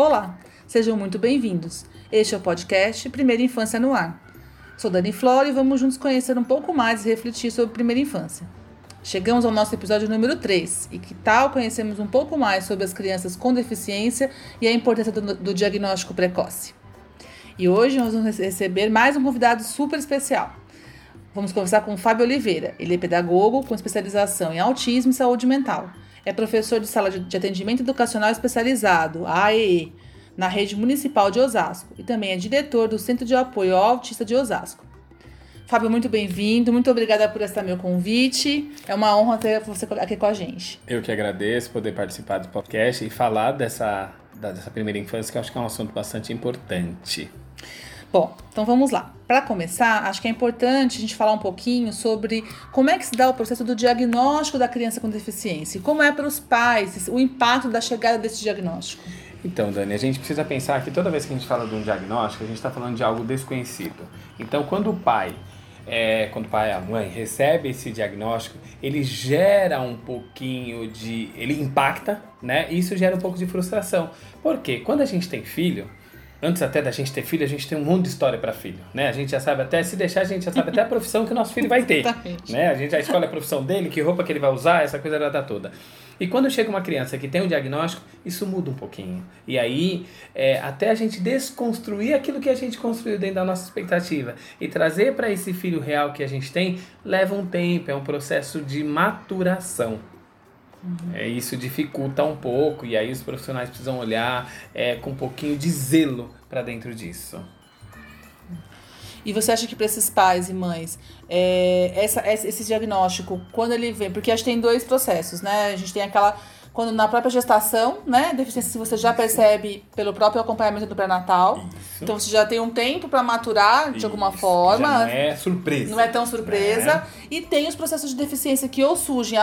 Olá, sejam muito bem-vindos. Este é o podcast Primeira Infância no Ar. Sou Dani Flora e vamos juntos conhecer um pouco mais e refletir sobre primeira infância. Chegamos ao nosso episódio número 3 e que tal conhecemos um pouco mais sobre as crianças com deficiência e a importância do, do diagnóstico precoce. E hoje nós vamos receber mais um convidado super especial. Vamos conversar com o Fábio Oliveira. Ele é pedagogo com especialização em autismo e saúde mental é professor de sala de atendimento educacional especializado, AEE, na rede municipal de Osasco e também é diretor do Centro de Apoio ao Autista de Osasco. Fábio, muito bem-vindo, muito obrigada por aceitar meu convite. É uma honra ter você aqui com a gente. Eu que agradeço poder participar do podcast e falar dessa, dessa primeira infância, que eu acho que é um assunto bastante importante. Bom, então vamos lá. Para começar, acho que é importante a gente falar um pouquinho sobre como é que se dá o processo do diagnóstico da criança com deficiência e como é para os pais o impacto da chegada desse diagnóstico. Então, Dani, a gente precisa pensar que toda vez que a gente fala de um diagnóstico, a gente está falando de algo desconhecido. Então, quando o pai, é, quando o pai e a mãe recebe esse diagnóstico, ele gera um pouquinho de, ele impacta, né? Isso gera um pouco de frustração. Porque quando a gente tem filho, antes até da gente ter filho, a gente tem um monte de história para filho, né? A gente já sabe até, se deixar, a gente já sabe até a profissão que o nosso filho vai ter, né? A gente já escolhe a profissão dele, que roupa que ele vai usar, essa coisa tá toda. E quando chega uma criança que tem um diagnóstico, isso muda um pouquinho. E aí, é, até a gente desconstruir aquilo que a gente construiu dentro da nossa expectativa e trazer para esse filho real que a gente tem, leva um tempo, é um processo de maturação. Uhum. É, isso dificulta um pouco e aí os profissionais precisam olhar é, com um pouquinho de zelo para dentro disso. E você acha que para esses pais e mães, é, essa, esse diagnóstico, quando ele vem, porque a gente tem dois processos, né? A gente tem aquela quando na própria gestação, né? Deficiência se você já percebe pelo próprio acompanhamento do pré-natal. Então você já tem um tempo para maturar de Isso. alguma forma. Já não é surpresa. Não é tão surpresa. É. E tem os processos de deficiência que ou surgem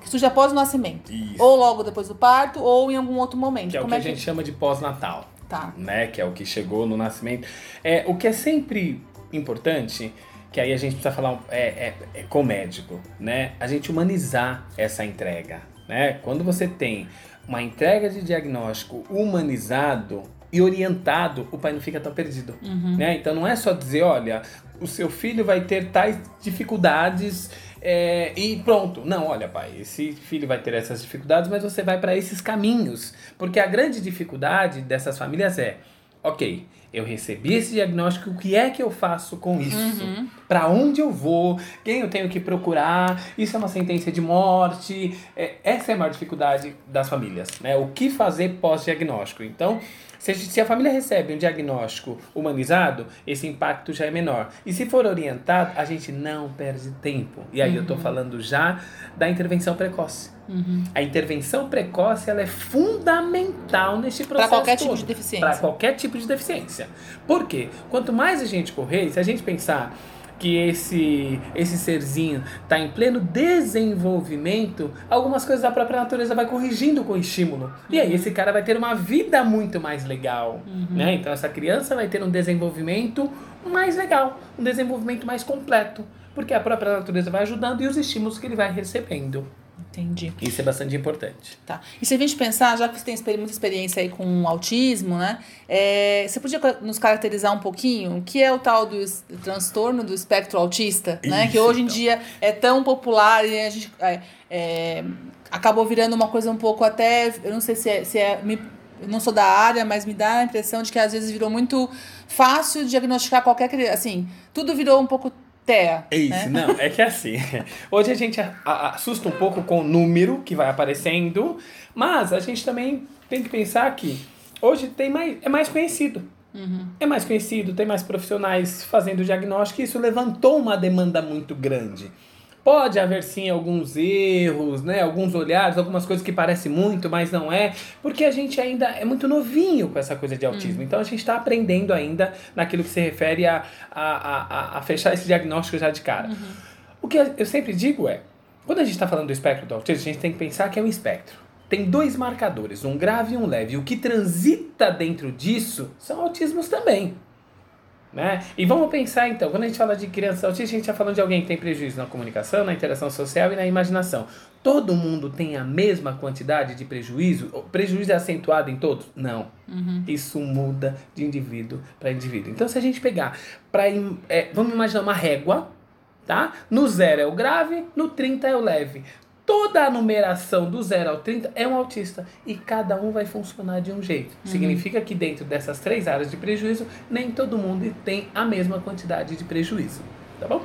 que surge após o nascimento. Isso. Ou logo depois do parto, ou em algum outro momento. Que é Como o que é a gente chama de pós-natal. Tá. Né? Que é o que chegou no nascimento. É, o que é sempre importante, que aí a gente precisa falar é, é, é com o médico, né? A gente humanizar essa entrega. Né? Quando você tem uma entrega de diagnóstico humanizado, e orientado, o pai não fica tão perdido. Uhum. Né? Então não é só dizer, olha, o seu filho vai ter tais dificuldades é, e pronto. Não, olha, pai, esse filho vai ter essas dificuldades, mas você vai para esses caminhos. Porque a grande dificuldade dessas famílias é, ok, eu recebi esse diagnóstico, o que é que eu faço com isso? Uhum. Para onde eu vou? Quem eu tenho que procurar? Isso é uma sentença de morte? É, essa é a maior dificuldade das famílias, né? O que fazer pós-diagnóstico? Então, se, se a família recebe um diagnóstico humanizado, esse impacto já é menor. E se for orientado, a gente não perde tempo. E aí uhum. eu estou falando já da intervenção precoce. Uhum. A intervenção precoce ela é fundamental neste processo. Para qualquer todo. tipo de deficiência. Para qualquer tipo de deficiência. Por quê? Quanto mais a gente correr, se a gente pensar que esse, esse serzinho está em pleno desenvolvimento, algumas coisas da própria natureza vai corrigindo com o estímulo. E aí esse cara vai ter uma vida muito mais legal, uhum. né? Então essa criança vai ter um desenvolvimento mais legal, um desenvolvimento mais completo, porque a própria natureza vai ajudando e os estímulos que ele vai recebendo. Entendi. Isso é bastante importante. Tá. E se a gente pensar, já que você tem muita experiência aí com autismo, né? É, você podia nos caracterizar um pouquinho o que é o tal do transtorno do espectro autista, Isso, né? Que hoje em então. dia é tão popular e a gente é, é, acabou virando uma coisa um pouco até, eu não sei se é, se é me, eu não sou da área, mas me dá a impressão de que às vezes virou muito fácil diagnosticar qualquer criança, assim, tudo virou um pouco é isso, né? não, é que é assim. Hoje a gente assusta um pouco com o número que vai aparecendo, mas a gente também tem que pensar que hoje tem mais, é mais conhecido. Uhum. É mais conhecido, tem mais profissionais fazendo diagnóstico e isso levantou uma demanda muito grande. Pode haver sim alguns erros, né? alguns olhares, algumas coisas que parecem muito, mas não é, porque a gente ainda é muito novinho com essa coisa de autismo. Hum. Então a gente está aprendendo ainda naquilo que se refere a, a, a, a fechar esse diagnóstico já de cara. Uhum. O que eu sempre digo é, quando a gente está falando do espectro do autismo, a gente tem que pensar que é um espectro. Tem dois marcadores, um grave e um leve. E o que transita dentro disso são autismos também. Né? E vamos pensar então, quando a gente fala de criança autista, a gente está falando de alguém que tem prejuízo na comunicação, na interação social e na imaginação. Todo mundo tem a mesma quantidade de prejuízo? O prejuízo é acentuado em todos? Não. Uhum. Isso muda de indivíduo para indivíduo. Então, se a gente pegar, pra, é, vamos imaginar uma régua, tá? No zero é o grave, no 30 é o leve. Toda a numeração do 0 ao 30 é um autista e cada um vai funcionar de um jeito. Uhum. Significa que dentro dessas três áreas de prejuízo, nem todo mundo tem a mesma quantidade de prejuízo. Tá bom?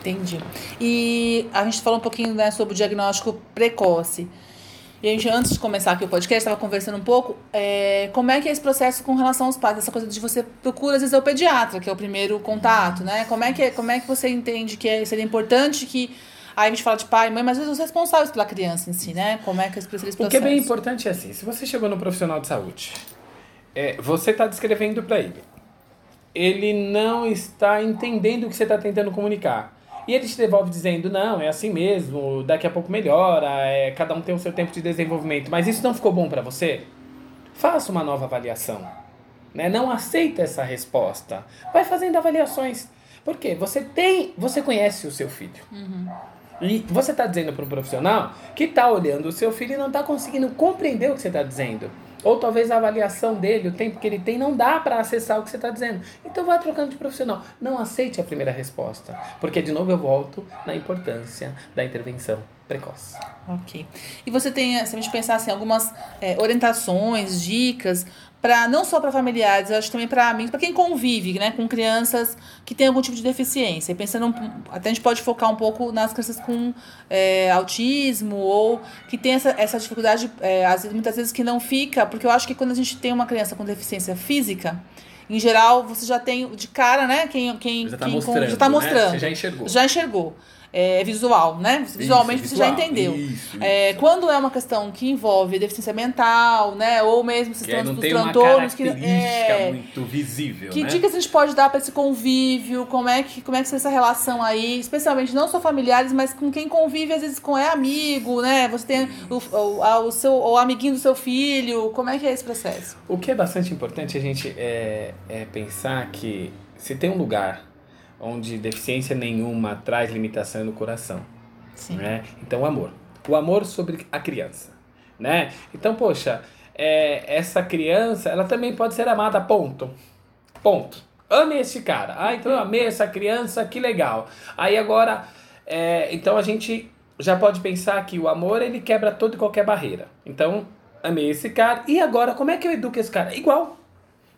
Entendi. E a gente falou um pouquinho né, sobre o diagnóstico precoce. E a gente, antes de começar aqui o podcast, estava conversando um pouco é, como é que é esse processo com relação aos pais, essa coisa de você procura, às vezes, é o pediatra, que é o primeiro contato, né? Como é que, como é que você entende que é, seria importante que Aí a gente fala de pai, mãe, mas os responsáveis pela criança em si, né? Como é que eles precisam O que é bem importante é assim, se você chegou no profissional de saúde, é, você está descrevendo para ele. Ele não está entendendo o que você está tentando comunicar. E ele te devolve dizendo, não, é assim mesmo, daqui a pouco melhora, é, cada um tem o seu tempo de desenvolvimento. Mas isso não ficou bom para você? Faça uma nova avaliação. Né? Não aceita essa resposta. Vai fazendo avaliações. Por quê? Você tem, você conhece o seu filho. Uhum. E você está dizendo para um profissional que está olhando o seu filho e não está conseguindo compreender o que você está dizendo. Ou talvez a avaliação dele, o tempo que ele tem, não dá para acessar o que você está dizendo. Então vá trocando de profissional. Não aceite a primeira resposta. Porque, de novo, eu volto na importância da intervenção precoce. Ok. E você tem, se a gente pensar assim, algumas é, orientações, dicas para não só para familiares, eu acho também para amigos, para quem convive, né, com crianças que têm algum tipo de deficiência. E pensando, até a gente pode focar um pouco nas crianças com é, autismo ou que tem essa, essa dificuldade, é, às vezes, muitas vezes que não fica, porque eu acho que quando a gente tem uma criança com deficiência física, em geral, você já tem de cara, né? Quem, quem, já está quem mostrando. já tá mostrando. Né? Você já enxergou. Já enxergou é, visual, né? Visualmente isso, você já entendeu. Isso, é, isso. quando é uma questão que envolve deficiência mental, né? Ou mesmo esses que não tem transtornos que é, muito visível. Que né? dicas a gente pode dar para esse convívio? Como é que como é que é essa relação aí, especialmente não só familiares, mas com quem convive às vezes com é amigo, né? Você tem o, o, o seu o amiguinho do seu filho. Como é que é esse processo? O que é bastante importante a gente é, é pensar que se tem um lugar onde deficiência nenhuma traz limitação no coração. Sim. Né? Então, o amor. O amor sobre a criança. Né? Então, poxa, é, essa criança, ela também pode ser amada, ponto. Ponto. Ame esse cara. Ah, então eu amei essa criança, que legal. Aí agora, é, então a gente já pode pensar que o amor, ele quebra toda e qualquer barreira. Então, amei esse cara. E agora, como é que eu educo esse cara? Igual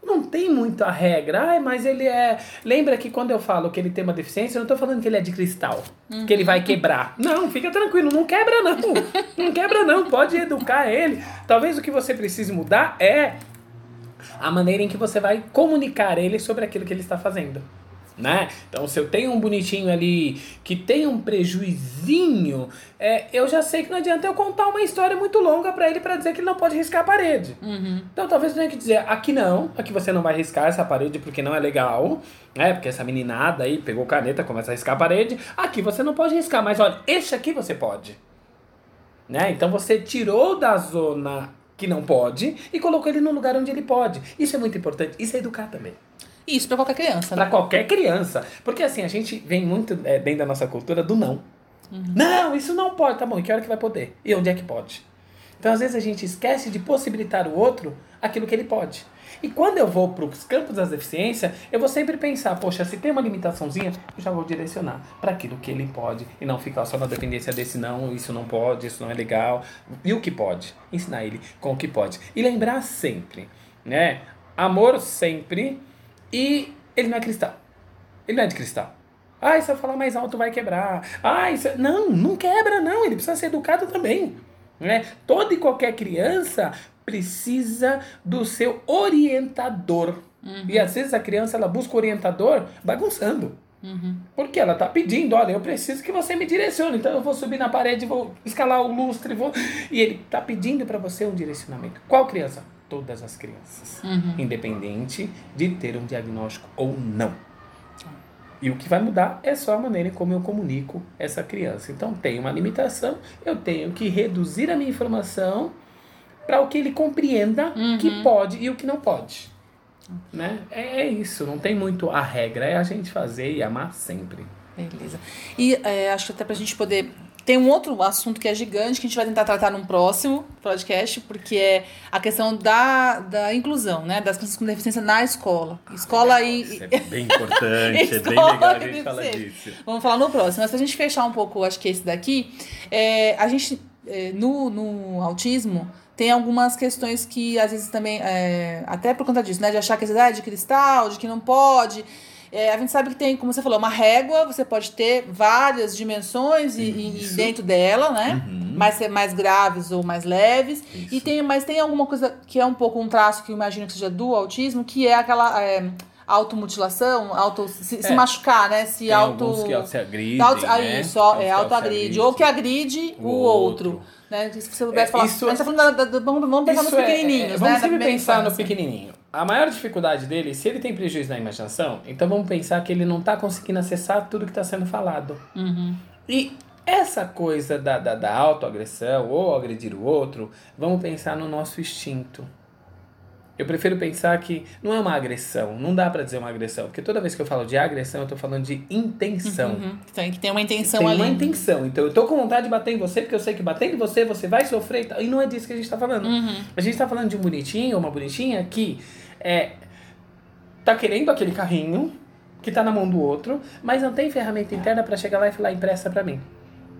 não tem muita regra. Ai, mas ele é. Lembra que quando eu falo que ele tem uma deficiência, eu não tô falando que ele é de cristal, uhum. que ele vai quebrar. Não, fica tranquilo, não quebra não. não quebra não, pode educar ele. Talvez o que você precise mudar é a maneira em que você vai comunicar ele sobre aquilo que ele está fazendo né? Então, se eu tenho um bonitinho ali que tem um prejuizinho, é, eu já sei que não adianta eu contar uma história muito longa para ele para dizer que ele não pode riscar a parede. Uhum. Então, talvez eu tenha que dizer, aqui não, aqui você não vai riscar essa parede porque não é legal, né? Porque essa meninada aí pegou caneta, começa a riscar a parede. Aqui você não pode riscar, mas olha, este aqui você pode. Né? Então, você tirou da zona que não pode e colocou ele no lugar onde ele pode. Isso é muito importante. Isso é educar também. Isso para qualquer criança, né? Para qualquer criança. Porque assim, a gente vem muito é, dentro da nossa cultura do não. Uhum. Não, isso não pode. Tá bom, e que hora que vai poder? E onde é que pode? Então, às vezes, a gente esquece de possibilitar o outro aquilo que ele pode. E quando eu vou para os campos das deficiências, eu vou sempre pensar, poxa, se tem uma limitaçãozinha, eu já vou direcionar para aquilo que ele pode e não ficar só na dependência desse não, isso não pode, isso não é legal. E o que pode? Ensinar ele com o que pode. E lembrar sempre, né? Amor sempre e ele não é cristal. Ele não é de cristal. Ah, se eu falar mais alto vai quebrar. Ah, isso... Não, não quebra não. Ele precisa ser educado também. Né? Toda e qualquer criança precisa do seu orientador. Uhum. E às vezes a criança ela busca o orientador bagunçando. Uhum. Porque ela está pedindo, olha, eu preciso que você me direcione. Então eu vou subir na parede, vou escalar o lustre, vou... e ele está pedindo para você um direcionamento. Qual criança? Todas as crianças, uhum. independente de ter um diagnóstico ou não. E o que vai mudar é só a maneira como eu comunico essa criança. Então tem uma limitação, eu tenho que reduzir a minha informação para o que ele compreenda uhum. que pode e o que não pode. Né? É, é isso, não tem muito a regra, é a gente fazer e amar sempre. Beleza. E é, acho que até pra gente poder. Tem um outro assunto que é gigante que a gente vai tentar tratar num próximo podcast, porque é a questão da, da inclusão, né? Das crianças com deficiência na escola. Escola e. Isso é bem importante, é bem legal a gente falar disso. Vamos falar no próximo. Mas pra gente fechar um pouco, acho que esse daqui, é, a gente, é, no, no autismo, tem algumas questões que às vezes também, é, até por conta disso, né? De achar que é de cristal, de que não pode. É, a gente sabe que tem, como você falou, uma régua, você pode ter várias dimensões e, e dentro dela, né? Uhum. Mais, mais graves ou mais leves. Isso. E tem, mas tem alguma coisa que é um pouco um traço que eu imagino que seja do autismo, que é aquela. É, automutilação, auto, se, é. se, machucar, né? Se tem auto. que se agridem, auto, né? Isso, é autoagride. Ou que agride o, o outro. outro. Né? Se você pudesse é, falar. Isso, a gente tá falando da, da, vamos, vamos pensar nos é, pequenininhos, é, né? Vamos sempre pensar no pequenininho. A maior dificuldade dele, se ele tem prejuízo na imaginação, então vamos pensar que ele não está conseguindo acessar tudo que está sendo falado. Uhum. E essa coisa da, da, da autoagressão ou agredir o outro, vamos pensar no nosso instinto. Eu prefiro pensar que não é uma agressão, não dá para dizer uma agressão, porque toda vez que eu falo de agressão, eu tô falando de intenção. Uhum. Tem que ter uma intenção tem ali. Tem uma intenção. Então eu tô com vontade de bater em você, porque eu sei que batendo em você, você vai sofrer e tal. E não é disso que a gente tá falando. Uhum. A gente tá falando de um bonitinho ou uma bonitinha que é, tá querendo aquele carrinho que tá na mão do outro, mas não tem ferramenta interna para chegar lá e falar, empresta para mim.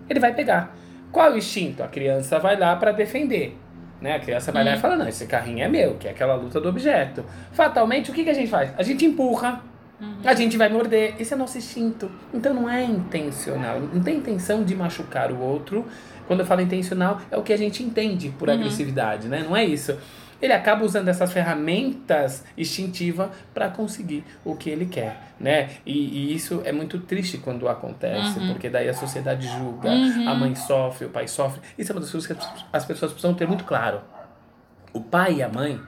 Ele vai pegar. Qual é o instinto? A criança vai lá para defender. Né? A criança vai lá e fala, não, esse carrinho é meu, que é aquela luta do objeto. Fatalmente, o que, que a gente faz? A gente empurra, uhum. a gente vai morder. Esse é nosso instinto. Então não é intencional. Não tem intenção de machucar o outro. Quando eu falo intencional, é o que a gente entende por uhum. agressividade, né? Não é isso ele acaba usando essas ferramentas instintivas para conseguir o que ele quer, né? E, e, isso é muito triste quando acontece, uhum. porque daí a sociedade julga, uhum. a mãe sofre, o pai sofre. Isso é uma das coisas que as pessoas precisam ter muito claro. O pai e a mãe,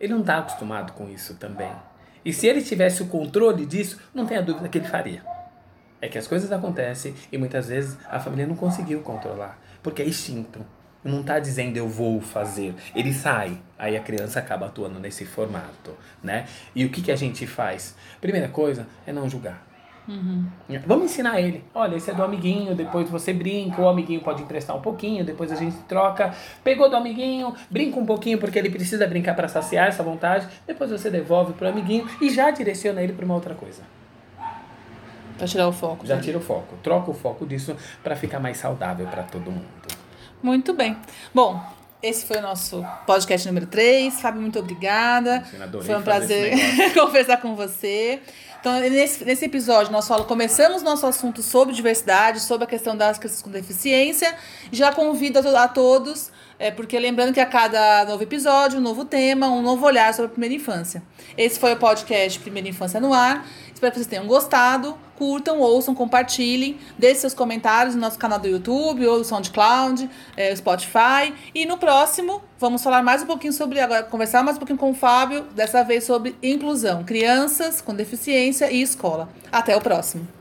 ele não está acostumado com isso também. E se ele tivesse o controle disso, não tenha dúvida que ele faria. É que as coisas acontecem e muitas vezes a família não conseguiu controlar, porque é instinto não está dizendo eu vou fazer, ele sai. Aí a criança acaba atuando nesse formato, né? E o que, que a gente faz? Primeira coisa é não julgar. Uhum. Vamos ensinar ele. Olha, esse é do amiguinho, depois você brinca, o amiguinho pode emprestar um pouquinho, depois a gente troca. Pegou do amiguinho, brinca um pouquinho porque ele precisa brincar para saciar essa vontade, depois você devolve pro amiguinho e já direciona ele para uma outra coisa. Para tirar o foco. Já né? tira o foco. Troca o foco disso para ficar mais saudável para todo mundo. Muito bem. Bom, esse foi o nosso podcast número 3. Fábio, muito obrigada. Foi um prazer conversar com você. Então, nesse, nesse episódio, nós falamos, começamos nosso assunto sobre diversidade, sobre a questão das crianças com deficiência. Já convido a, a todos, é, porque lembrando que a cada novo episódio, um novo tema, um novo olhar sobre a primeira infância. Esse foi o podcast Primeira Infância no Ar. Espero que vocês tenham gostado. Curtam, ouçam, compartilhem. Deixem seus comentários no nosso canal do YouTube ou do SoundCloud, é, Spotify. E no próximo, vamos falar mais um pouquinho sobre, agora conversar mais um pouquinho com o Fábio, dessa vez sobre inclusão, crianças com deficiência e escola. Até o próximo.